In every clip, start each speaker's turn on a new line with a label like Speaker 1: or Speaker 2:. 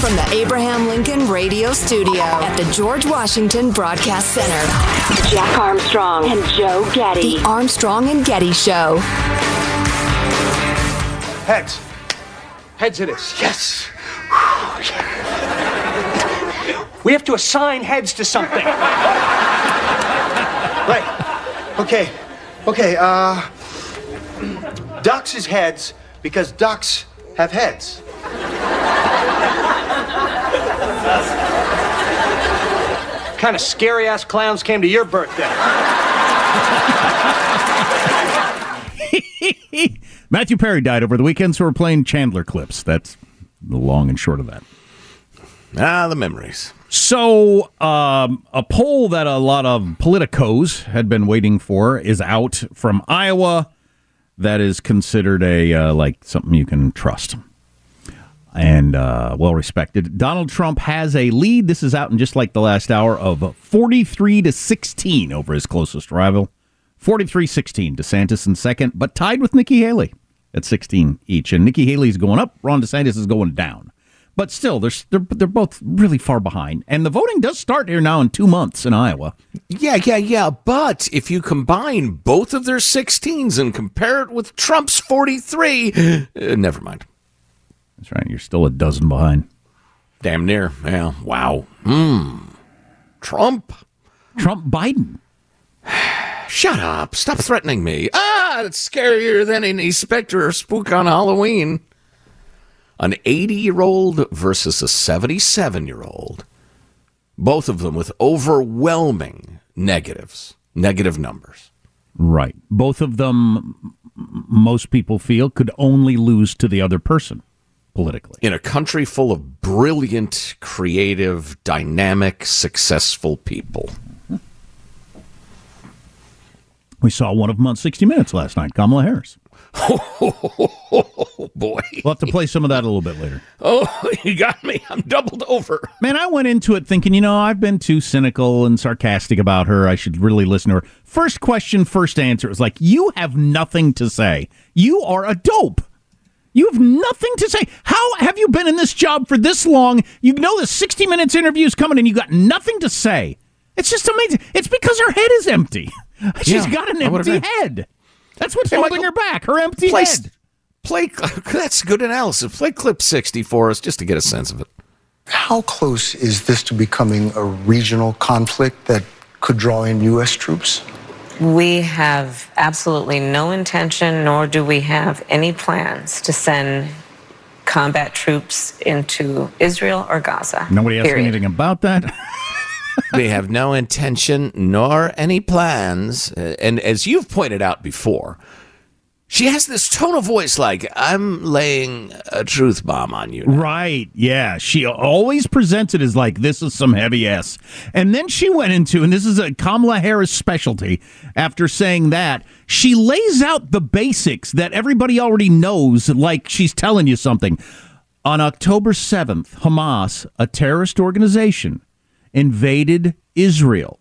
Speaker 1: From the Abraham Lincoln Radio Studio at the George Washington Broadcast Center,
Speaker 2: Jack Armstrong and Joe Getty.
Speaker 1: The Armstrong and Getty Show.
Speaker 3: Heads. Heads it is. Yes. We have to assign heads to something. right. Okay. Okay. Uh, ducks is heads because ducks have heads. Kind of scary ass clowns came to your birthday?
Speaker 4: Matthew Perry died over the weekend, so we're playing Chandler clips. That's the long and short of that.
Speaker 5: Ah, the memories.
Speaker 4: So, um, a poll that a lot of politicos had been waiting for is out from Iowa. That is considered a uh, like something you can trust and uh, well respected. Donald Trump has a lead. This is out in just like the last hour of 43 to 16 over his closest rival. 43 16. DeSantis in second, but tied with Nikki Haley at 16 each. And Nikki Haley's going up, Ron DeSantis is going down. But still, they're, they're, they're both really far behind. And the voting does start here now in two months in Iowa.
Speaker 5: Yeah, yeah, yeah. But if you combine both of their 16s and compare it with Trump's 43, uh, never mind.
Speaker 4: That's right. You're still a dozen behind.
Speaker 5: Damn near. Yeah. Wow. Hmm. Trump.
Speaker 4: Trump Biden.
Speaker 5: Shut up. Stop threatening me. Ah, it's scarier than any specter or spook on Halloween. An 80 year old versus a 77 year old. Both of them with overwhelming negatives, negative numbers.
Speaker 4: Right. Both of them, most people feel, could only lose to the other person politically.
Speaker 5: In a country full of brilliant, creative, dynamic, successful people.
Speaker 4: We saw one of them on 60 Minutes last night, Kamala Harris.
Speaker 5: Oh, boy.
Speaker 4: We'll have to play some of that a little bit later.
Speaker 5: Oh, you got me. I'm doubled over.
Speaker 4: Man, I went into it thinking, you know, I've been too cynical and sarcastic about her. I should really listen to her. First question, first answer. It was like, you have nothing to say. You are a dope. You have nothing to say. How have you been in this job for this long? You know the 60 minutes interview is coming and you got nothing to say. It's just amazing. It's because her head is empty. She's
Speaker 5: Yeah,
Speaker 4: got an empty head. That's what's
Speaker 5: Hey,
Speaker 4: holding
Speaker 5: Michael,
Speaker 4: her back. Her empty
Speaker 5: play,
Speaker 4: head.
Speaker 5: Play, that's good analysis. Play clip 60 for us just to get a sense of it.
Speaker 6: How close is this to becoming a regional conflict that could draw in U.S. troops?
Speaker 7: We have absolutely no intention, nor do we have any plans to send combat troops into Israel or Gaza.
Speaker 4: Nobody asked
Speaker 7: period.
Speaker 4: anything about that.
Speaker 5: they have no intention nor any plans. Uh, and as you've pointed out before, she has this tone of voice like, I'm laying a truth bomb on you. now."
Speaker 4: Right. Yeah. She always presents it as like this is some heavy ass. And then she went into, and this is a Kamala Harris specialty, after saying that, she lays out the basics that everybody already knows, like she's telling you something. On October 7th, Hamas, a terrorist organization, invaded Israel.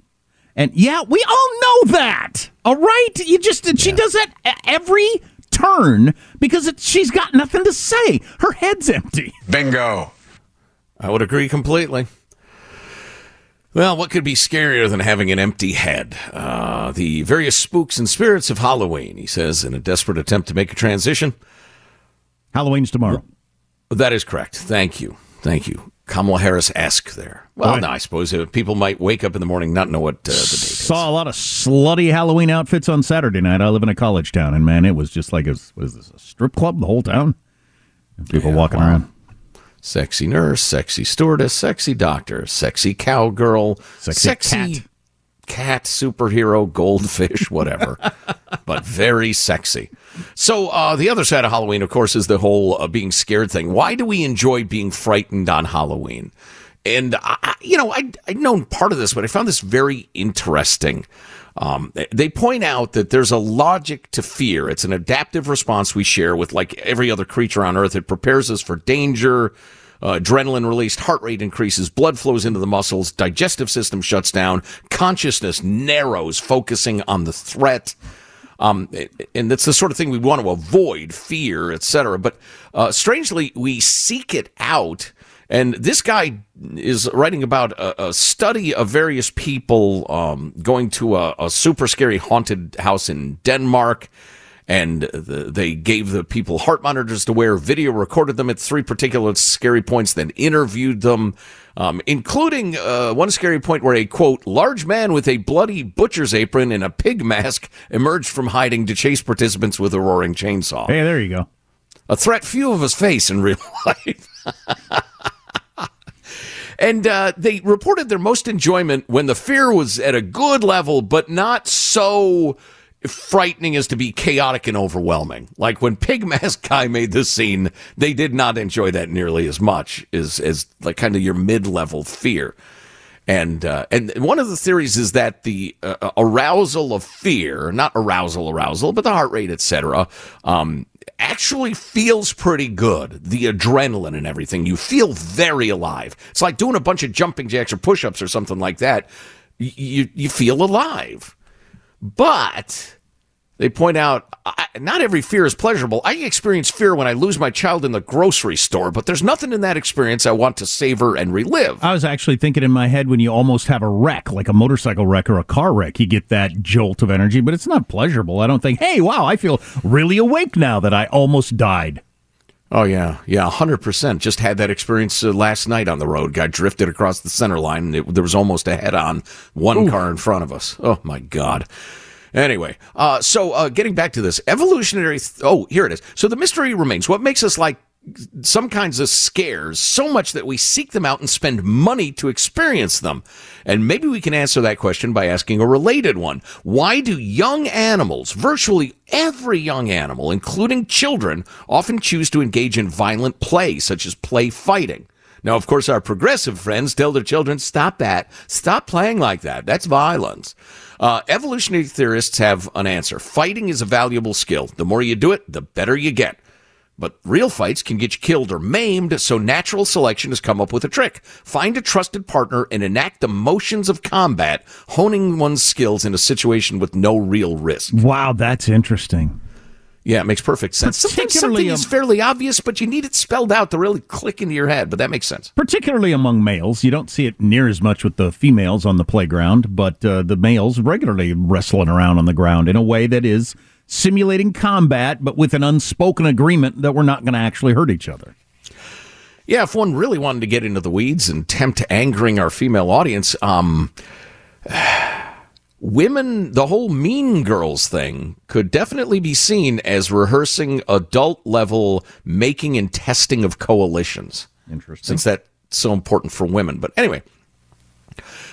Speaker 4: And yeah, we all know that. All right? You just she does that every turn because it, she's got nothing to say. Her head's empty.
Speaker 5: Bingo. I would agree completely. Well, what could be scarier than having an empty head? Uh, the various spooks and spirits of Halloween, he says, in a desperate attempt to make a transition.
Speaker 4: Halloween's tomorrow.
Speaker 5: That is correct. Thank you. Thank you. Kamala Harris esque there. Well,
Speaker 4: Right.
Speaker 5: no, I suppose uh, people might wake up in the morning not know what uh, the date is.
Speaker 4: Saw a lot of slutty Halloween outfits on Saturday night. I live in a college town, and man, it was just like a, what is this, a strip club? The whole town, And people walking around.
Speaker 5: Sexy nurse, sexy stewardess, sexy doctor, sexy cowgirl,
Speaker 4: Sexy
Speaker 5: cat. cat superhero, goldfish, whatever, but very sexy. So uh, the other side of Halloween, of course, is the whole uh, being scared thing. Why do we enjoy being frightened on Halloween? And I, you know, I I'd known part of this, but I found this very interesting. Um, they point out that there's a logic to fear. It's an adaptive response we share with like every other creature on Earth. It prepares us for danger. Uh, adrenaline released, heart rate increases, blood flows into the muscles, digestive system shuts down, consciousness narrows, focusing on the threat. Um, and that's the sort of thing we want to avoid, fear, etc. But uh, strangely, we seek it out. And this guy is writing about a, a study of various people um, going to a, a super scary haunted house in Denmark. And the, they gave the people heart monitors to wear, video recorded them at three particular scary points, then interviewed them, um, including uh, one scary point where a quote, large man with a bloody butcher's apron and a pig mask emerged from hiding to chase participants with a roaring chainsaw.
Speaker 4: Hey, there you go.
Speaker 5: A threat few of us face in real life. and uh, they reported their most enjoyment when the fear was at a good level, but not so frightening as to be chaotic and overwhelming. Like when Pig Mask Guy made this scene, they did not enjoy that nearly as much as as like kind of your mid level fear. And uh, and one of the theories is that the uh, arousal of fear, not arousal, arousal, but the heart rate, etc., um, actually feels pretty good. The adrenaline and everything, you feel very alive. It's like doing a bunch of jumping jacks or push-ups or something like that. You you feel alive, but they point out not every fear is pleasurable. I experience fear when I lose my child in the grocery store, but there's nothing in that experience I want to savor and relive.
Speaker 4: I was actually thinking in my head when you almost have a wreck, like a motorcycle wreck or a car wreck, you get that jolt of energy, but it's not pleasurable. I don't think, hey, wow, I feel really awake now that I almost died.
Speaker 5: Oh yeah, yeah, hundred percent. Just had that experience uh, last night on the road. Guy drifted across the center line, and it, there was almost a head-on one car in front of us. Oh my god. Anyway, uh, so uh, getting back to this evolutionary. Th- oh, here it is. So the mystery remains. What makes us like some kinds of scares so much that we seek them out and spend money to experience them? And maybe we can answer that question by asking a related one. Why do young animals, virtually every young animal, including children, often choose to engage in violent play, such as play fighting? Now, of course, our progressive friends tell their children, stop that. Stop playing like that. That's violence. Uh, evolutionary theorists have an answer. Fighting is a valuable skill. The more you do it, the better you get. But real fights can get you killed or maimed, so natural selection has come up with a trick. Find a trusted partner and enact the motions of combat, honing one's skills in a situation with no real risk.
Speaker 4: Wow, that's interesting.
Speaker 5: Yeah, it makes perfect sense. Sometimes something is fairly obvious, but you need it spelled out to really click into your head, but that makes sense.
Speaker 4: Particularly among males. You don't see it near as much with the females on the playground, but uh, the males regularly wrestling around on the ground in a way that is simulating combat, but with an unspoken agreement that we're not going to actually hurt each other.
Speaker 5: Yeah, if one really wanted to get into the weeds and tempt angering our female audience, um, women, the whole Mean Girls thing could definitely be seen as rehearsing adult level making and testing of coalitions.
Speaker 4: Interesting.
Speaker 5: Since that's so important for women. But anyway.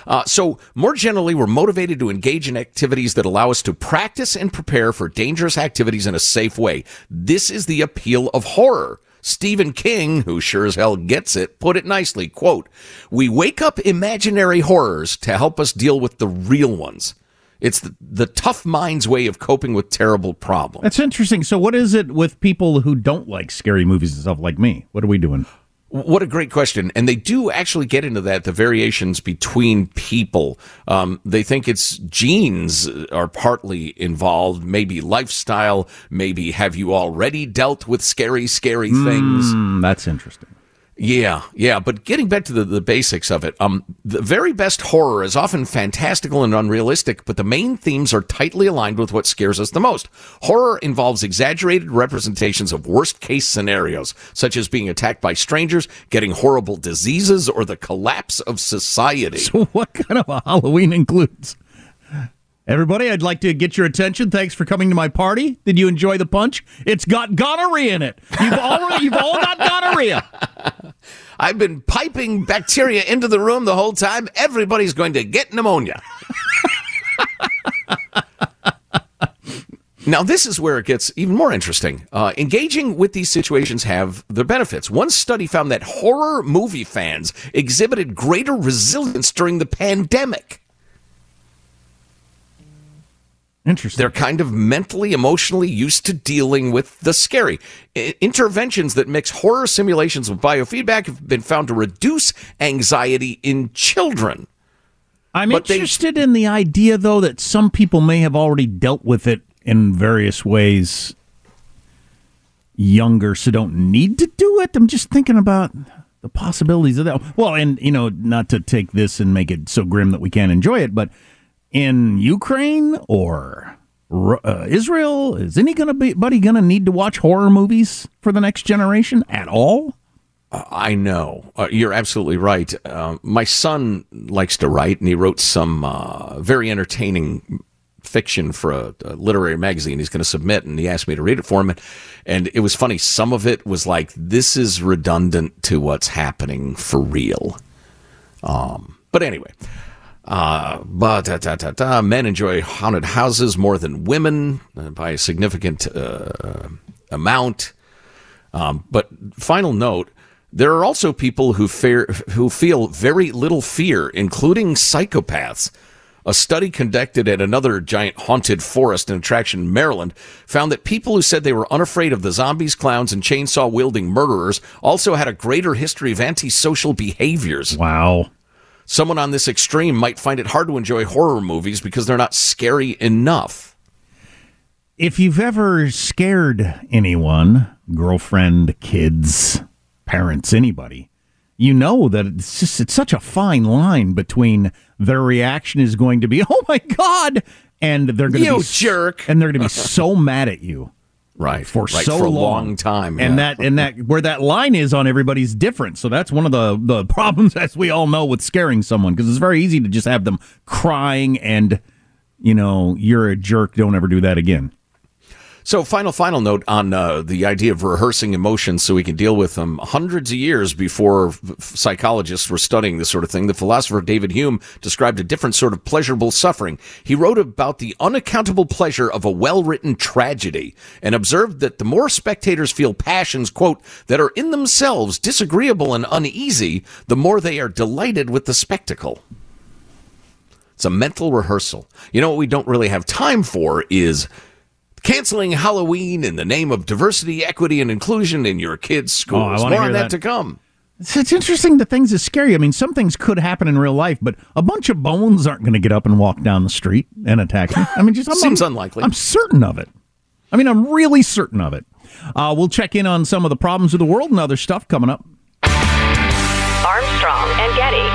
Speaker 5: Uh, so, more generally, we're motivated to engage in activities that allow us to practice and prepare for dangerous activities in a safe way. This is the appeal of horror. Stephen King, who sure as hell gets it, put it nicely. Quote, we wake up imaginary horrors to help us deal with the real ones. It's the, the tough mind's way of coping with terrible problems.
Speaker 4: That's interesting. So, what is it with people who don't like scary movies and stuff like me? What are we doing?
Speaker 5: What a great question. And they do actually get into that, the variations between people. Um, they think it's genes are partly involved, maybe lifestyle, maybe have you already dealt with scary, scary things?
Speaker 4: Mm, that's interesting.
Speaker 5: Yeah, yeah, but getting back to the, the basics of it, um, the very best horror is often fantastical and unrealistic, but the main themes are tightly aligned with what scares us the most. Horror involves exaggerated representations of worst case scenarios, such as being attacked by strangers, getting horrible diseases, or the collapse of society.
Speaker 4: So, what kind of a Halloween includes? Everybody, I'd like to get your attention. Thanks for coming to my party. Did you enjoy the punch? It's got gonorrhea in it. You've all, you've all got gonorrhea.
Speaker 5: I've been piping bacteria into the room the whole time. Everybody's going to get pneumonia. Now, this is where it gets even more interesting. Uh, engaging with these situations have their benefits. One study found that horror movie fans exhibited greater resilience during the pandemic.
Speaker 4: Interesting.
Speaker 5: They're kind of mentally, emotionally used to dealing with the scary. I- interventions that mix horror simulations with biofeedback have been found to reduce anxiety in children.
Speaker 4: I'm
Speaker 5: But they-
Speaker 4: interested in the idea, though, that some people may have already dealt with it in various ways younger, so don't need to do it. I'm just thinking about the possibilities of that. Well, and, you know, not to take this and make it so grim that we can't enjoy it, but in Ukraine or uh, Israel, is anybody going to need to watch horror movies for the next generation at all?
Speaker 5: I know. Uh, you're absolutely right. Uh, my son likes to write, and he wrote some uh, very entertaining fiction for a, a literary magazine he's going to submit, and he asked me to read it for him. And, and it was funny. Some of it was like, this is redundant to what's happening for real. Um, but anyway. Uh, but da, da, da, da, men enjoy haunted houses more than women uh, by a significant uh, amount. Um, but final note: there are also people who fear, who feel very little fear, including psychopaths. A study conducted at another giant haunted forest and attraction in Maryland found that people who said they were unafraid of the zombies, clowns, and chainsaw wielding murderers also had a greater history of antisocial behaviors.
Speaker 4: Wow.
Speaker 5: Someone on this extreme might find it hard to enjoy horror movies because they're not scary enough.
Speaker 4: If you've ever scared anyone, girlfriend, kids, parents, anybody, you know that it's just it's such a fine line between their reaction is going to be, "Oh my god," and they're going to
Speaker 5: You
Speaker 4: be
Speaker 5: jerk.
Speaker 4: and they're going to be so mad at you.
Speaker 5: Right.
Speaker 4: For
Speaker 5: right,
Speaker 4: so
Speaker 5: for a
Speaker 4: long.
Speaker 5: long time.
Speaker 4: And
Speaker 5: yeah.
Speaker 4: that and that where that line is on everybody's different. So that's one of the the problems as we all know with scaring someone because it's very easy to just have them crying and you know, you're a jerk, don't ever do that again.
Speaker 5: So, final, final note on uh, the idea of rehearsing emotions so we can deal with them. Hundreds of years before psychologists were studying this sort of thing, the philosopher David Hume described a different sort of pleasurable suffering. He wrote about the unaccountable pleasure of a well written tragedy and observed that the more spectators feel passions, quote, that are in themselves disagreeable and uneasy, the more they are delighted with the spectacle. It's a mental rehearsal. You know what we don't really have time for is canceling Halloween in the name of diversity, equity, and inclusion in your kids' schools.
Speaker 4: Oh, I
Speaker 5: More
Speaker 4: hear
Speaker 5: on that.
Speaker 4: that.
Speaker 5: to come.
Speaker 4: It's, it's interesting the things is scary. I mean, some things could happen in real life, but a bunch of bones aren't going to get up and walk down the street and attack me. I mean, just I'm,
Speaker 5: Seems
Speaker 4: I'm-
Speaker 5: unlikely.
Speaker 4: I'm certain of it. I mean, I'm really certain of it. Uh, we'll check in on some of the problems of the world and other stuff coming up.
Speaker 2: Armstrong and Getty.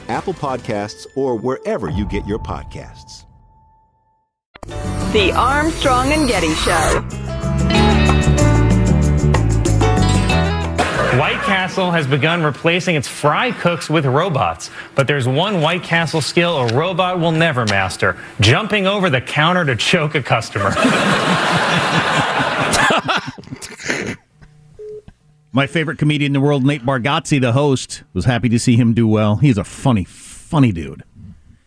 Speaker 8: Apple Podcasts, or wherever you get your podcasts.
Speaker 2: The Armstrong and Getty Show.
Speaker 9: White Castle has begun replacing its fry cooks with robots. But there's one White Castle skill a robot will never master jumping over the counter to choke a customer.
Speaker 4: My favorite comedian in the world, Nate Bargatze, the host, was happy to see him do well. He's a funny, funny dude.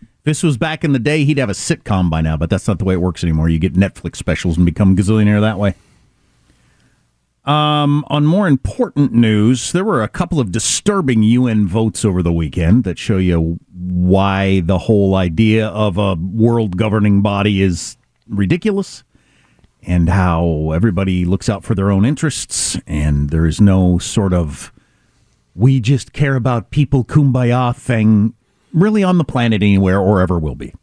Speaker 4: If this was back in the day, he'd have a sitcom by now, but that's not the way it works anymore. You get Netflix specials and become a gazillionaire that way. Um, on more important news, there were a couple of disturbing UN votes over the weekend that show you why the whole idea of a world governing body is ridiculous and how everybody looks out for their own interests and there is no sort of we just care about people kumbaya thing really on the planet anywhere or ever will be.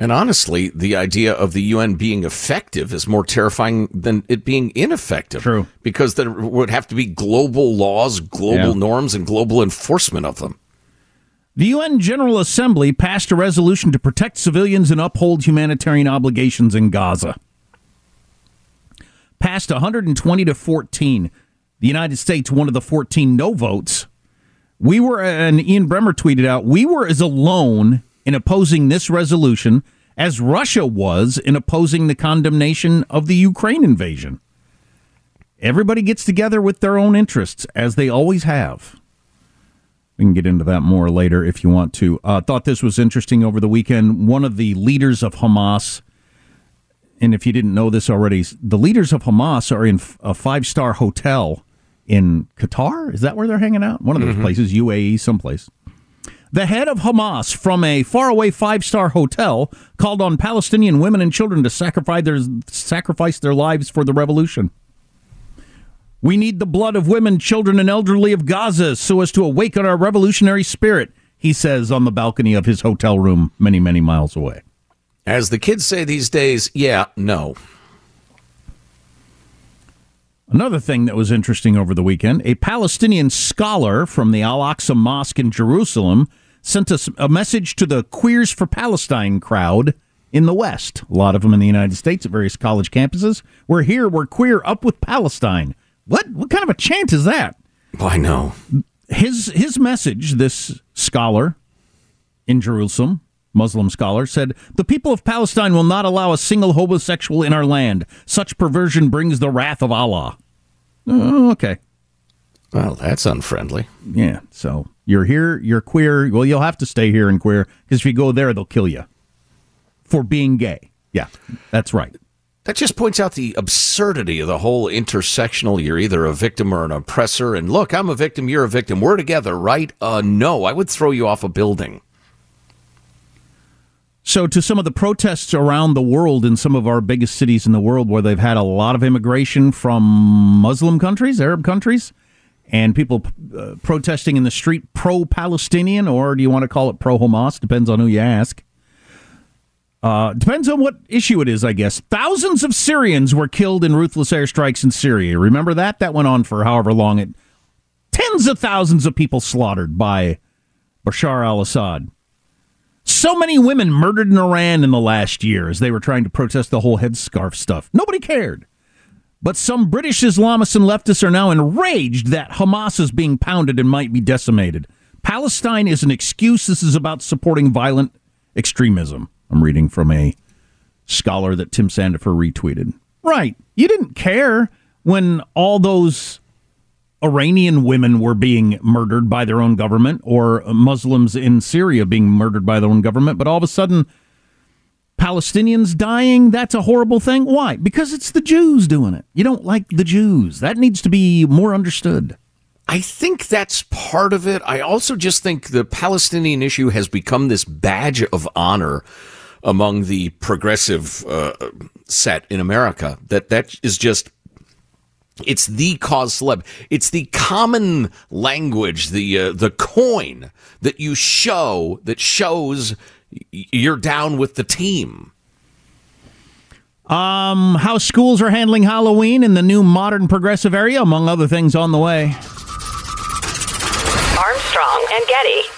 Speaker 5: And honestly, the idea of the UN being effective is more terrifying than it being ineffective.
Speaker 4: True.
Speaker 5: Because there would have to be global laws, global
Speaker 4: Yeah.
Speaker 5: norms, and global enforcement of them.
Speaker 4: The UN General Assembly passed a resolution to protect civilians and uphold humanitarian obligations in Gaza. Passed 120 to 14. The United States, one of the 14 no votes. We were, and Ian Bremmer tweeted out, we were as alone in opposing this resolution as Russia was in opposing the condemnation of the Ukraine invasion. Everybody gets together with their own interests, as they always have. We can get into that more later if you want to. Uh, thought this was interesting over the weekend. One of the leaders of Hamas, and if you didn't know this already, the leaders of Hamas are in a five star hotel in Qatar. Is that where they're hanging out? One of those
Speaker 10: Mhm.
Speaker 4: places, UAE, someplace. The head of Hamas from a faraway five star hotel called on Palestinian women and children to sacrifice their, sacrifice their lives for the revolution. We need the blood of women, children, and elderly of Gaza so as to awaken our revolutionary spirit, he says on the balcony of his hotel room many, many miles away.
Speaker 5: As the kids say these days, yeah, no.
Speaker 4: Another thing that was interesting over the weekend a Palestinian scholar from the Al Aqsa Mosque in Jerusalem sent us a message to the Queers for Palestine crowd in the West. A lot of them in the United States at various college campuses. We're here, we're queer, up with Palestine. What, what kind of a chant is that?
Speaker 5: I know.
Speaker 4: His, his message, this scholar in Jerusalem, Muslim scholar, said The people of Palestine will not allow a single homosexual in our land. Such perversion brings the wrath of Allah. Oh, okay.
Speaker 5: Well, that's unfriendly.
Speaker 4: Yeah. So you're here, you're queer. Well, you'll have to stay here and queer because if you go there, they'll kill you for being gay. Yeah, that's right.
Speaker 5: That just points out the absurdity of the whole intersectional. You're either a victim or an oppressor. And look, I'm a victim, you're a victim. We're together, right? Uh, no, I would throw you off a building.
Speaker 4: So, to some of the protests around the world in some of our biggest cities in the world where they've had a lot of immigration from Muslim countries, Arab countries, and people uh, protesting in the street pro Palestinian, or do you want to call it pro Hamas? Depends on who you ask. Uh, depends on what issue it is, I guess. Thousands of Syrians were killed in ruthless airstrikes in Syria. Remember that? That went on for however long. It tens of thousands of people slaughtered by Bashar al-Assad. So many women murdered in Iran in the last year as they were trying to protest the whole headscarf stuff. Nobody cared. But some British Islamists and leftists are now enraged that Hamas is being pounded and might be decimated. Palestine is an excuse. This is about supporting violent extremism. I'm reading from a scholar that Tim Sandefur retweeted. Right. You didn't care when all those Iranian women were being murdered by their own government or Muslims in Syria being murdered by their own government, but all of a sudden Palestinians dying, that's a horrible thing. Why? Because it's the Jews doing it. You don't like the Jews. That needs to be more understood.
Speaker 5: I think that's part of it. I also just think the Palestinian issue has become this badge of honor among the progressive uh, set in America. That that is just it's the cause celeb. It's the common language, the uh, the coin that you show that shows you're down with the team.
Speaker 4: Um, how schools are handling Halloween in the new modern progressive area, among other things, on the way.
Speaker 2: Armstrong and Getty.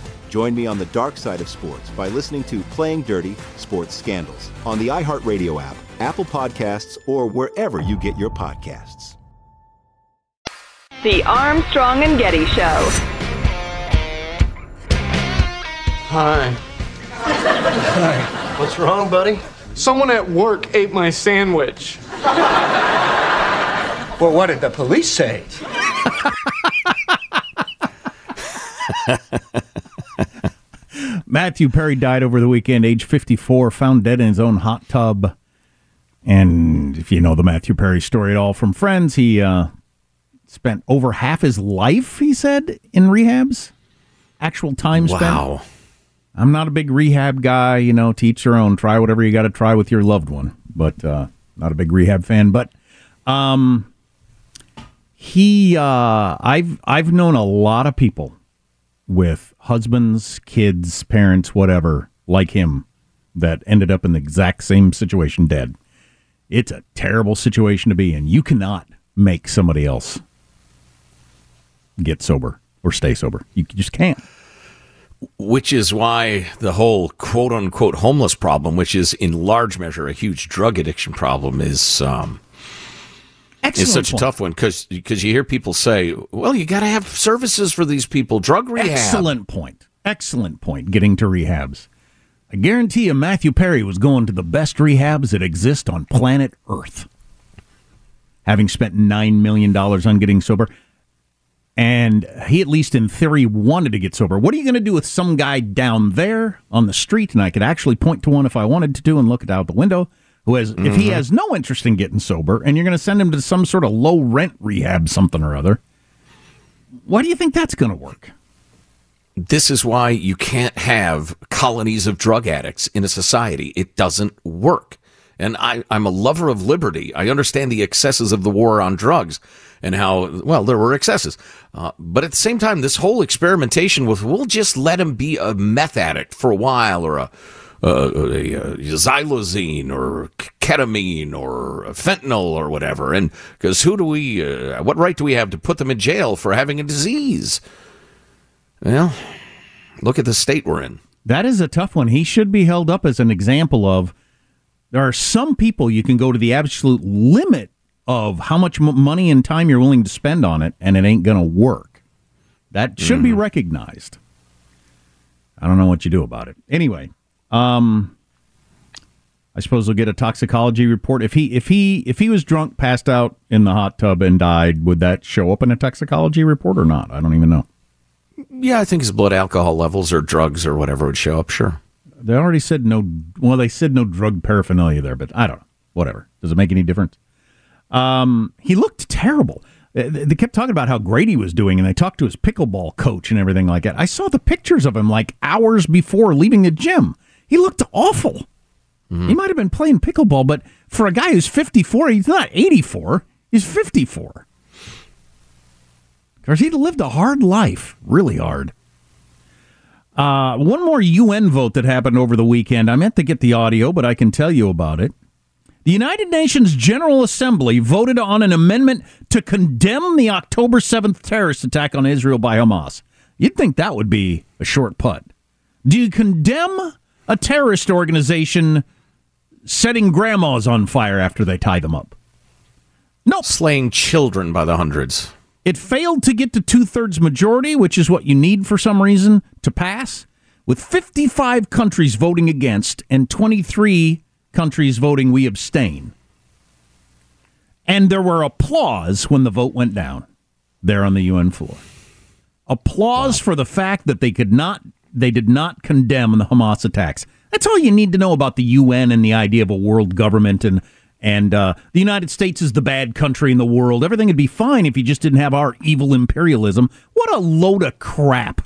Speaker 8: Join me on the dark side of sports by listening to Playing Dirty Sports Scandals on the iHeartRadio app, Apple Podcasts, or wherever you get your podcasts.
Speaker 2: The Armstrong and Getty Show.
Speaker 10: Hi. Hi. What's wrong, buddy? Someone at work ate my sandwich.
Speaker 11: Well, what did the police say?
Speaker 4: Matthew Perry died over the weekend, age 54, found dead in his own hot tub. And if you know the Matthew Perry story at all from Friends, he uh, spent over half his life, he said, in rehabs. Actual time spent.
Speaker 5: Wow.
Speaker 4: I'm not a big rehab guy, you know, teach your own. Try whatever you got to try with your loved one, but uh, not a big rehab fan. But um, he, uh, I've I've known a lot of people with husbands, kids, parents, whatever, like him, that ended up in the exact same situation, dead. It's a terrible situation to be in. You cannot make somebody else get sober or stay sober. You just can't.
Speaker 5: Which is why the whole quote unquote homeless problem, which is in large measure a huge drug addiction problem, is um, is such
Speaker 4: point.
Speaker 5: a tough one because you hear people say, "Well, you got to have services for these people, drug rehab."
Speaker 4: Excellent point. Excellent point. Getting to rehabs. I guarantee you, Matthew Perry was going to the best rehabs that exist on planet Earth. Having spent $9 million on getting sober. And he, at least in theory, wanted to get sober. What are you going to do with some guy down there on the street? And I could actually point to one if I wanted to do and look it out the window. Who has, if he
Speaker 5: Mhm.
Speaker 4: has no interest in getting sober, and you're going to send him to some sort of low rent rehab, something or other, why do you think that's going to work?
Speaker 5: This is why you can't have colonies of drug addicts in a society. It doesn't work. And I, I'm a lover of liberty. I understand the excesses of the war on drugs and how, well, there were excesses. Uh, but at the same time, this whole experimentation with, we'll just let him be a meth addict for a while or a, a, a, a xylazine or ketamine or fentanyl or whatever. And because who do we, uh, what right do we have to put them in jail for having a disease? Well, look at the state we're in.
Speaker 4: That is a tough one. He should be held up as an example of there are some people you can go to the absolute limit of how much m- money and time you're willing to spend on it, and it ain't going to work. That should mm-hmm. be recognized. I don't know what you do about it. Anyway, um, I suppose we'll get a toxicology report. If he if he if he was drunk, passed out in the hot tub, and died, would that show up in a toxicology report or not? I don't even know.
Speaker 5: Yeah, I think his blood alcohol levels or drugs or whatever would show up. Sure.
Speaker 4: They already said no. Well, they said no drug paraphernalia there, but I don't know. Whatever. Does it make any difference? Um, he looked terrible. They kept talking about how great he was doing, and they talked to his pickleball coach and everything like that. I saw the pictures of him like hours before leaving the gym. He looked awful. Mm-hmm. He might have been playing pickleball, but for a guy who's 54, he's not 84. He's 54. Because he'd lived a hard life, really hard. Uh, one more UN vote that happened over the weekend. I meant to get the audio, but I can tell you about it. The United Nations General Assembly voted on an amendment to condemn the October 7th terrorist attack on Israel by Hamas. You'd think that would be a short putt. Do you condemn a terrorist organization setting grandmas on fire after they tie them up?
Speaker 5: No. Nope. Slaying children by the hundreds.
Speaker 4: It failed to get to two thirds majority, which is what you need for some reason to pass, with 55 countries voting against and 23 countries voting we abstain. And there were applause when the vote went down there on the UN floor. Applause wow. for the fact that they could not they did not condemn the Hamas attacks. That's all you need to know about the UN and the idea of a world government and and uh, the United States is the bad country in the world. Everything would be fine if you just didn't have our evil imperialism. What a load of crap.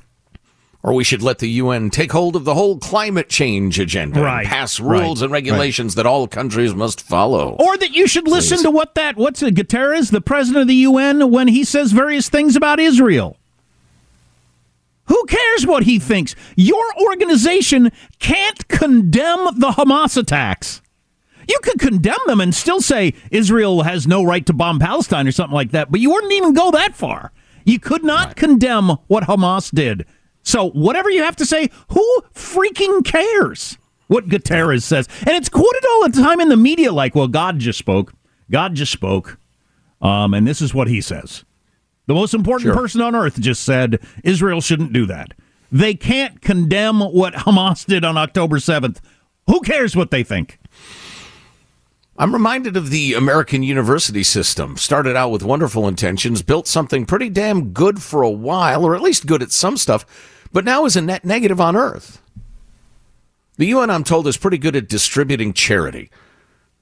Speaker 5: Or we should let the UN take hold of the whole climate change agenda
Speaker 4: right,
Speaker 5: and pass rules right, and regulations right. that all countries must follow.
Speaker 4: Or that you should listen Please. to what that, what's it, Guterres, the president of the UN, when he says various things about Israel. Who cares what he thinks? Your organization can't condemn the Hamas attacks. You could condemn them and still say Israel has no right to bomb Palestine or something like that, but you wouldn't even go that far. You could not right. condemn what Hamas did. So, whatever you have to say, who freaking cares what Guterres says? And it's quoted all the time in the media like, well, God just spoke. God just spoke. Um, and this is what he says. The most important sure. person on earth just said Israel shouldn't do that. They can't condemn what Hamas did on October 7th. Who cares what they think?
Speaker 5: I'm reminded of the American university system. Started out with wonderful intentions, built something pretty damn good for a while, or at least good at some stuff, but now is a net negative on Earth. The UN, I'm told, is pretty good at distributing charity.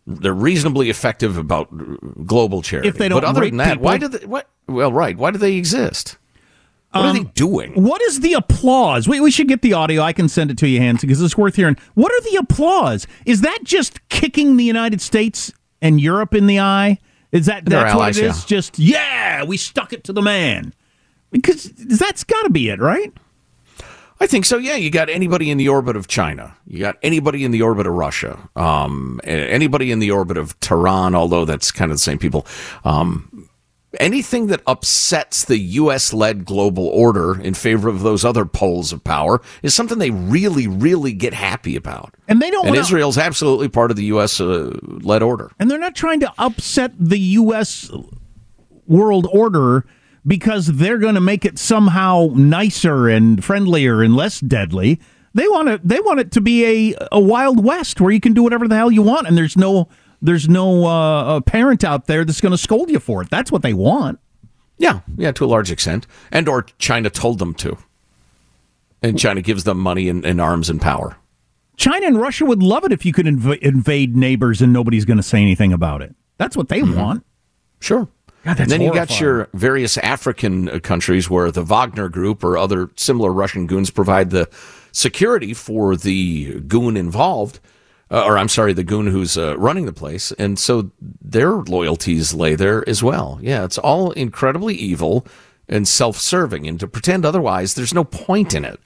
Speaker 5: They're reasonably effective about global charity.
Speaker 4: If they don't,
Speaker 5: but other
Speaker 4: than
Speaker 5: that,
Speaker 4: people,
Speaker 5: why do they? What? Well, right. Why do they exist? What um, are they um, doing?
Speaker 4: What is the applause? We, we should get the audio. I can send it to you, Hans, because it's worth hearing. What are the applause? Is that just kicking the United States and Europe in the eye? Is that that's allies, what it is? Yeah. Just yeah, we stuck it to the man. Because that's got to be it, right?
Speaker 5: I think so. Yeah, you got anybody in the orbit of China. You got anybody in the orbit of Russia. Um, anybody in the orbit of Tehran, although that's kind of the same people. Um, anything that upsets the U.S. led global order in favor of those other poles of power is something they really, really get happy about.
Speaker 4: And they don't.
Speaker 5: And wanna, Israel's absolutely part of the U.S. Uh, led order.
Speaker 4: And they're not trying to upset the U.S. world order because they're going to make it somehow nicer and friendlier and less deadly. They want it. They want it to be a a wild west where you can do whatever the hell you want, and there's no there's no uh, parent out there that's going to scold you for it. That's what they want.
Speaker 5: Yeah, yeah, to a large extent, and or China told them to, and China gives them money and, and arms and power.
Speaker 4: China and Russia would love it if you could inv- invade neighbors and nobody's going to say anything about it. That's what they mm-hmm. want.
Speaker 5: Sure.
Speaker 4: God, that's
Speaker 5: and then you got your various African uh, countries where the Wagner Group or other similar Russian goons provide the security for the goon involved, uh, or I'm sorry, the goon who's uh, running the place, and so their loyalties lay there as well. Yeah, it's all incredibly evil and self-serving, and to pretend otherwise, there's no point in it.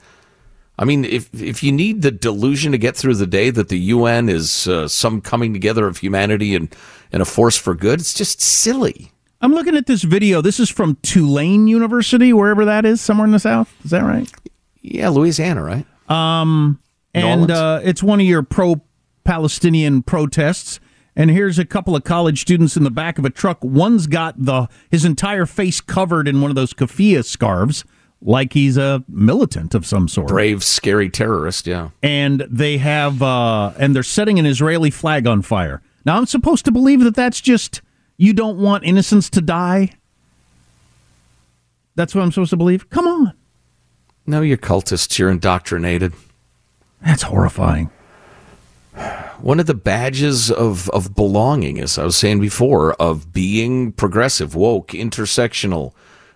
Speaker 5: I mean, if if you need the delusion to get through the day that the UN is uh, some coming together of humanity and and a force for good, it's just silly.
Speaker 4: I'm looking at this video. This is from Tulane University, wherever that is, somewhere in the South. Is that right?
Speaker 5: Yeah, Louisiana, right?
Speaker 4: Um, and uh, it's one of your pro-Palestinian protests. And here's a couple of college students in the back of a truck. One's got the his entire face covered in one of those keffiyeh scarves, like he's a militant of some sort.
Speaker 5: Brave, scary terrorist. Yeah.
Speaker 4: and they have uh, and they're setting an Israeli flag on fire. Now I'm supposed to believe that that's just you don't want innocents to die. That's what I'm supposed to believe. Come on,
Speaker 5: No, you're cultists. You're indoctrinated.
Speaker 4: that's horrifying.
Speaker 5: One of the badges of, of belonging, as I was saying before, of being progressive, woke, intersectional,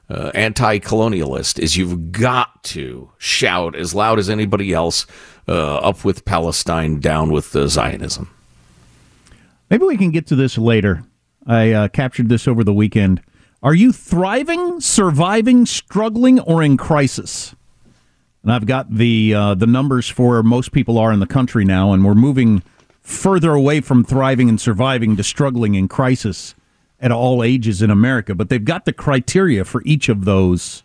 Speaker 5: uh, anti colonialist, is you've got to shout as loud as anybody else uh, up with Palestine, down with uh, Zionism.
Speaker 4: Maybe we can get to this later. I uh, captured this over the weekend. Are you thriving, surviving, struggling, or in crisis? And I've got the uh, the numbers for where most people are in the country now, and we're moving further away from thriving and surviving to struggling in crisis at all ages in America. But they've got the criteria for each of those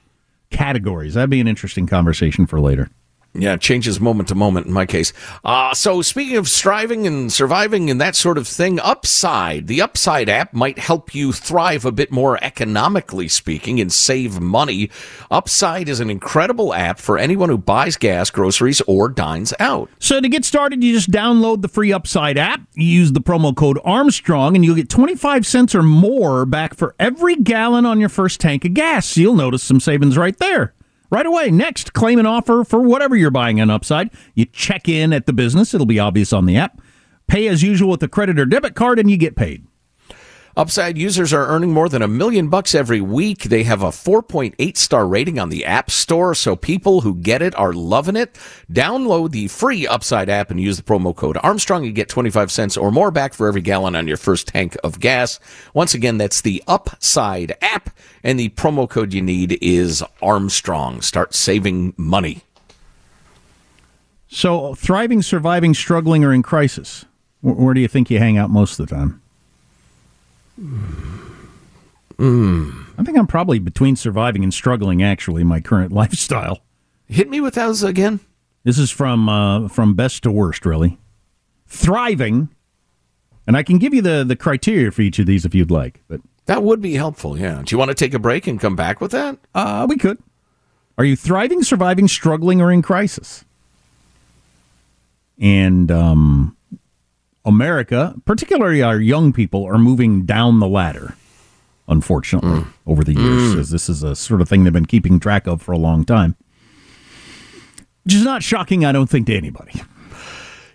Speaker 4: categories. That'd be an interesting conversation for later.
Speaker 5: Yeah, it changes moment to moment in my case. Uh, so speaking of striving and surviving and that sort of thing, Upside, the Upside app might help you thrive a bit more economically speaking and save money. Upside is an incredible app for anyone who buys gas, groceries, or dines out.
Speaker 4: So to get started, you just download the free Upside app. Use the promo code Armstrong, and you'll get 25 cents or more back for every gallon on your first tank of gas. You'll notice some savings right there. Right away. Next, claim an offer for whatever you're buying on Upside. You check in at the business. It'll be obvious on the app. Pay as usual with a credit or debit card, and you get paid.
Speaker 5: Upside users are earning more than a million bucks every week. They have a 4.8 star rating on the App Store, so people who get it are loving it. Download the free Upside app and use the promo code Armstrong. You get 25 cents or more back for every gallon on your first tank of gas. Once again, that's the Upside app, and the promo code you need is Armstrong. Start saving money.
Speaker 4: So, thriving, surviving, struggling, or in crisis? Where, where do you think you hang out most of the time? I think I'm probably between surviving and struggling. Actually, my current lifestyle.
Speaker 5: Hit me with those again.
Speaker 4: This is from uh, from best to worst, really. Thriving, and I can give you the the criteria for each of these if you'd like. But
Speaker 5: That would be helpful, yeah. Do you want to take a break and come back with that?
Speaker 4: uh, we could. Are you thriving, surviving, struggling, or in crisis? And um, America, particularly our young people, are moving down the ladder. Unfortunately, over the years,
Speaker 5: Mm.
Speaker 4: as this is a sort of thing they've been keeping track of for a long time. Which is not shocking, I don't think, to anybody.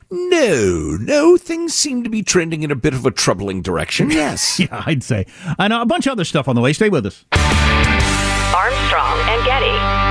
Speaker 5: No, no, things seem to be trending in a bit of a troubling direction. Yes.
Speaker 4: yeah, I'd say. And a bunch of other stuff on the way. Stay with us.
Speaker 2: Armstrong and Getty.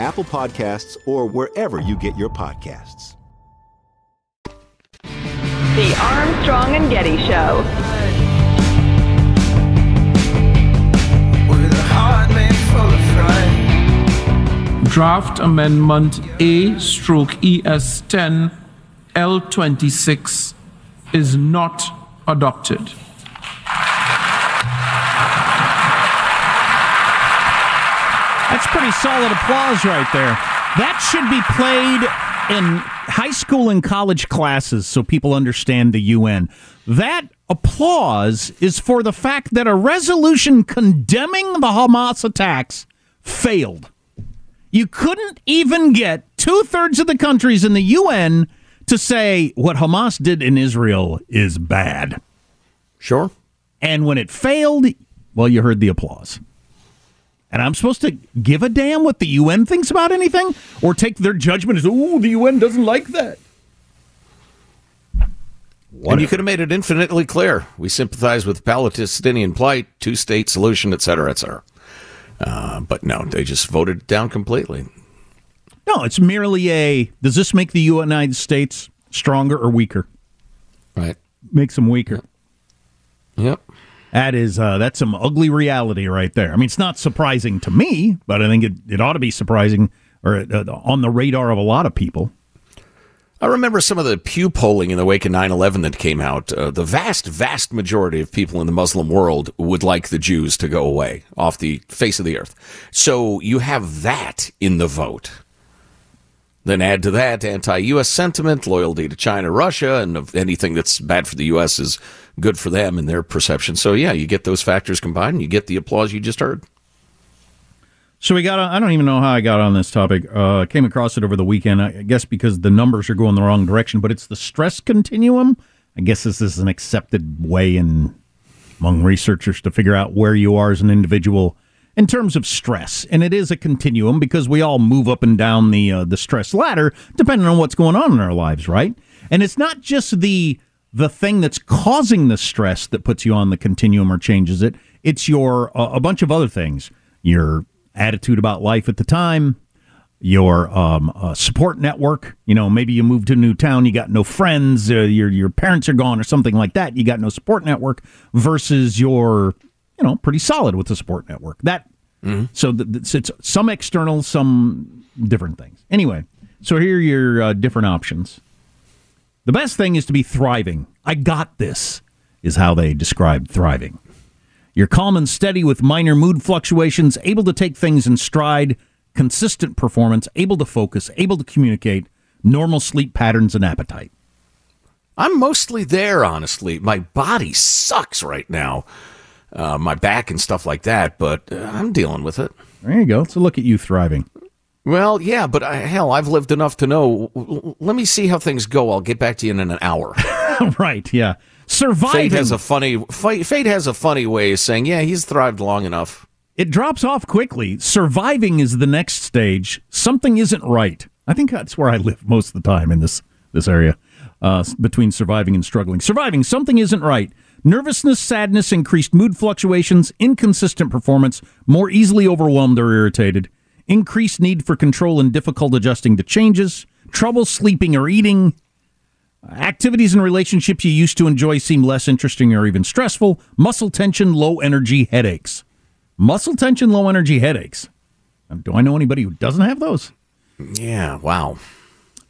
Speaker 8: Apple Podcasts, or wherever you get your podcasts.
Speaker 2: The Armstrong and Getty Show.
Speaker 12: Draft Amendment A stroke ES 10 L26 is not adopted.
Speaker 4: That's pretty solid applause right there. That should be played in high school and college classes so people understand the UN. That applause is for the fact that a resolution condemning the Hamas attacks failed. You couldn't even get two thirds of the countries in the UN to say what Hamas did in Israel is bad.
Speaker 5: Sure.
Speaker 4: And when it failed, well, you heard the applause. And I'm supposed to give a damn what the UN thinks about anything or take their judgment as, oh, the UN doesn't like that.
Speaker 5: And you could have made it infinitely clear. We sympathize with Palestinian plight, two state solution, et cetera, et cetera. Uh, but no, they just voted it down completely.
Speaker 4: No, it's merely a does this make the United States stronger or weaker?
Speaker 5: Right.
Speaker 4: Makes them weaker.
Speaker 5: Yep.
Speaker 4: That is uh, that's some ugly reality right there. I mean, it's not surprising to me, but I think it, it ought to be surprising or uh, on the radar of a lot of people.
Speaker 5: I remember some of the Pew polling in the wake of 9 11 that came out. Uh, the vast, vast majority of people in the Muslim world would like the Jews to go away off the face of the earth. So you have that in the vote. Then add to that anti US sentiment, loyalty to China, Russia, and anything that's bad for the US is good for them in their perception. So, yeah, you get those factors combined and you get the applause you just heard.
Speaker 4: So we got. I don't even know how I got on this topic. Uh, came across it over the weekend. I guess because the numbers are going the wrong direction. But it's the stress continuum. I guess this is an accepted way in among researchers to figure out where you are as an individual in terms of stress. And it is a continuum because we all move up and down the uh, the stress ladder depending on what's going on in our lives, right? And it's not just the the thing that's causing the stress that puts you on the continuum or changes it. It's your uh, a bunch of other things. Your attitude about life at the time, your um, uh, support network. You know, maybe you moved to a new town, you got no friends, uh, your your parents are gone, or something like that. You got no support network. Versus your, you know, pretty solid with the support network. That
Speaker 5: Mm-hmm.
Speaker 4: so th- th- it's some external, some different things. Anyway, so here are your uh, different options. The best thing is to be thriving. I got this, is how they describe thriving. You're calm and steady with minor mood fluctuations, able to take things in stride, consistent performance, able to focus, able to communicate, normal sleep patterns, and appetite.
Speaker 5: I'm mostly there, honestly. My body sucks right now, uh, my back and stuff like that, but uh, I'm dealing with it.
Speaker 4: There you go. So look at you thriving.
Speaker 5: Well, yeah, but I, hell, I've lived enough to know. w- Let me see how things go. I'll get back to you in an hour.
Speaker 4: right? Yeah. Surviving.
Speaker 5: Fate has a funny fate, fate has a funny way of saying, "Yeah, he's thrived long enough."
Speaker 4: It drops off quickly. Surviving is the next stage. Something isn't right. I think that's where I live most of the time in this this area, uh, between surviving and struggling. Surviving, something isn't right. Nervousness, sadness, increased mood fluctuations, inconsistent performance, more easily overwhelmed or irritated, increased need for control and difficult adjusting to changes, trouble sleeping or eating, Activities and relationships you used to enjoy seem less interesting or even stressful. Muscle tension, low energy headaches. Muscle tension, low energy headaches. Do I know anybody who doesn't have those?
Speaker 5: Yeah, wow.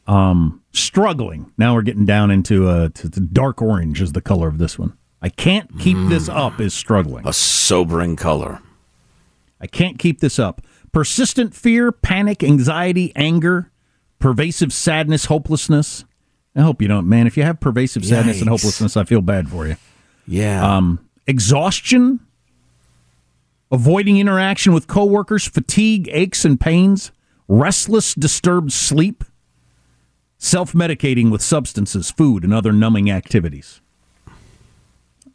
Speaker 4: Um, struggling. Now we're getting down into uh, to, to dark orange is the color of this one. I can't keep this up is struggling.
Speaker 5: A sobering color.
Speaker 4: I can't keep this up. Persistent fear, panic, anxiety, anger, pervasive sadness, hopelessness. I hope you don't, man. If you have pervasive sadness and hopelessness, I feel bad for you.
Speaker 5: Yeah.
Speaker 4: Um, exhaustion, avoiding interaction with coworkers, fatigue, aches and pains, restless, disturbed sleep, self medicating with substances, food, and other numbing activities.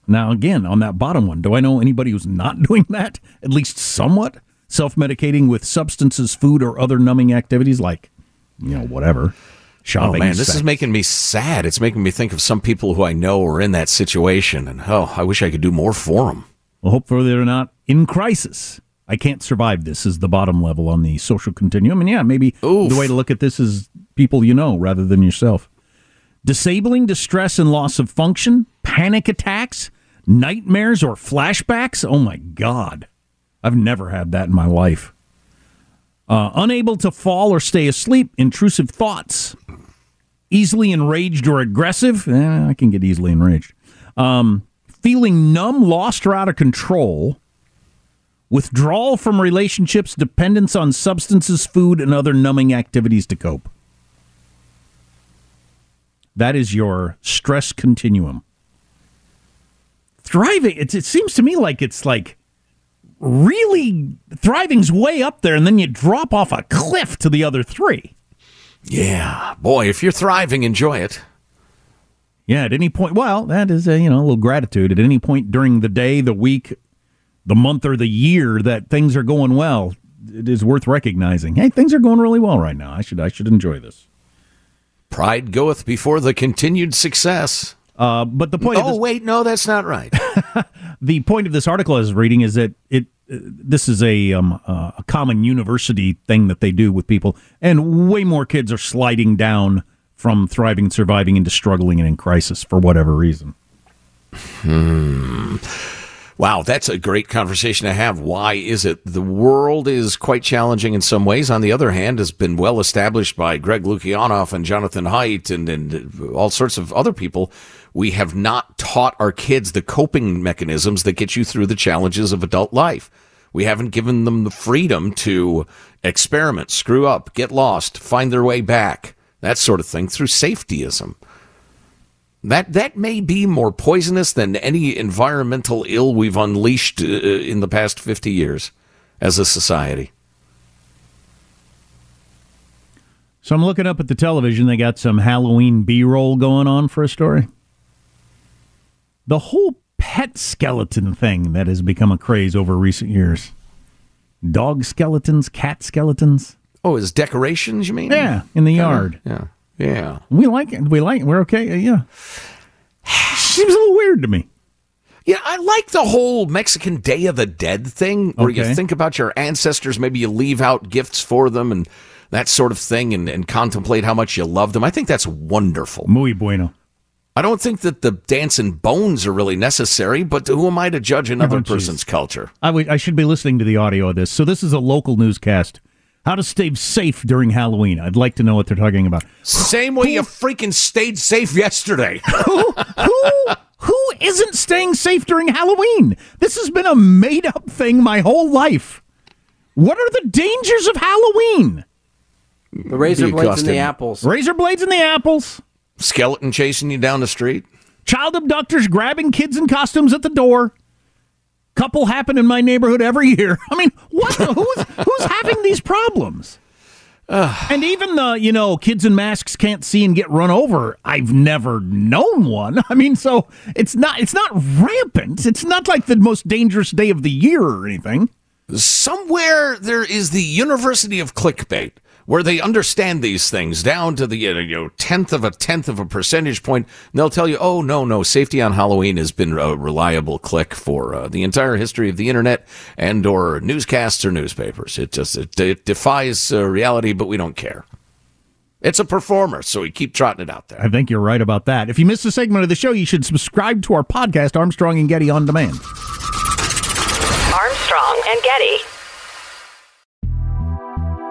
Speaker 4: Now, again, on that bottom one, do I know anybody who's not doing that? At least somewhat? Self medicating with substances, food, or other numbing activities like, you know, whatever. Oh, Shopping.
Speaker 5: Oh man, this
Speaker 4: sex.
Speaker 5: is making me sad. It's making me think of some people who I know are in that situation, and oh, I wish I could do more for them.
Speaker 4: Well, hopefully they're not in crisis. I can't survive this is the bottom level on the social continuum. And yeah, maybe the way to look at this is people you know rather than yourself. Disabling distress and loss of function, panic attacks, nightmares or flashbacks. Oh my God. I've never had that in my life. Uh, unable to fall or stay asleep, intrusive thoughts, easily enraged or aggressive. Eh, I can get easily enraged. Um, feeling numb, lost, or out of control. Withdrawal from relationships, dependence on substances, food, and other numbing activities to cope. That is your stress continuum. Thriving, it, it seems to me like it's like really thriving's way up there, and then you drop off a cliff to the other three.
Speaker 5: Yeah, boy, if you're thriving, enjoy it.
Speaker 4: Yeah, at any point, well, that is a, you know a little gratitude. At any point during the day, the week, the month, or the year that things are going well, it is worth recognizing. Hey, things are going really well right now. I should I should enjoy this.
Speaker 5: Pride goeth before the continued success.
Speaker 4: Uh, but the point.
Speaker 5: Oh
Speaker 4: of this,
Speaker 5: wait, no, that's not right.
Speaker 4: the point of this article I was reading is that it uh, this is a um, uh, a common university thing that they do with people, and way more kids are sliding down from thriving and surviving into struggling and in crisis for whatever reason.
Speaker 5: Hmm. Wow, that's a great conversation to have. Why is it? The world is quite challenging in some ways. On the other hand, has been well established by Greg Lukianoff and Jonathan Haidt and, and all sorts of other people. We have not taught our kids the coping mechanisms that get you through the challenges of adult life. We haven't given them the freedom to experiment, screw up, get lost, find their way back, that sort of thing through safetyism. That that may be more poisonous than any environmental ill we've unleashed uh, in the past 50 years as a society.
Speaker 4: So I'm looking up at the television. They got some Halloween B-roll going on for a story. The whole pet skeleton thing that has become a craze over recent years. Dog skeletons, cat skeletons.
Speaker 5: Oh, as decorations, you mean?
Speaker 4: Yeah, in the
Speaker 5: Kinda-
Speaker 4: yard.
Speaker 5: Yeah. Yeah.
Speaker 4: We like it. We like it. We're okay. Yeah. Seems a little weird to me.
Speaker 5: Yeah, I like the whole Mexican Day of the Dead thing where you think about your ancestors, maybe you leave out gifts for them and that sort of thing and, and contemplate how much you love them. I think that's wonderful.
Speaker 4: Muy bueno.
Speaker 5: I don't think that the dancing bones are really necessary, but who am I to judge another
Speaker 4: Oh,
Speaker 5: person's culture?
Speaker 4: I would- I should be listening to the audio of this. So this is a local newscast. How to stay safe during Halloween. I'd like to know what they're talking about.
Speaker 5: Same way you freaking stayed safe yesterday.
Speaker 4: who, who, who isn't staying safe during Halloween? This has been a made up thing my whole life. What are the dangers of Halloween?
Speaker 13: The razor
Speaker 5: Be
Speaker 13: blades and the apples.
Speaker 4: Razor blades and the apples.
Speaker 5: Skeleton chasing you down the street.
Speaker 4: Child abductors grabbing kids in costumes at the door. Couple happen in my neighborhood every year. I mean, what? The, who's who's having these problems? and even the you know kids in masks can't see and get run over. I've never known one. I mean, so it's not it's not rampant. It's not like the most dangerous day of the year or anything.
Speaker 5: Somewhere there is the University of Clickbait where they understand these things down to the you know tenth of a tenth of a percentage point. And they'll tell you, "Oh no, no, safety on Halloween has been a reliable click for uh, the entire history of the internet and or newscasts or newspapers. It just it, it defies uh, reality, but we don't care. It's a performer, so we keep trotting it out there.
Speaker 4: I think you're right about that. If you missed a segment of the show, you should subscribe to our podcast, Armstrong and Getty on Demand.
Speaker 2: Armstrong and Getty.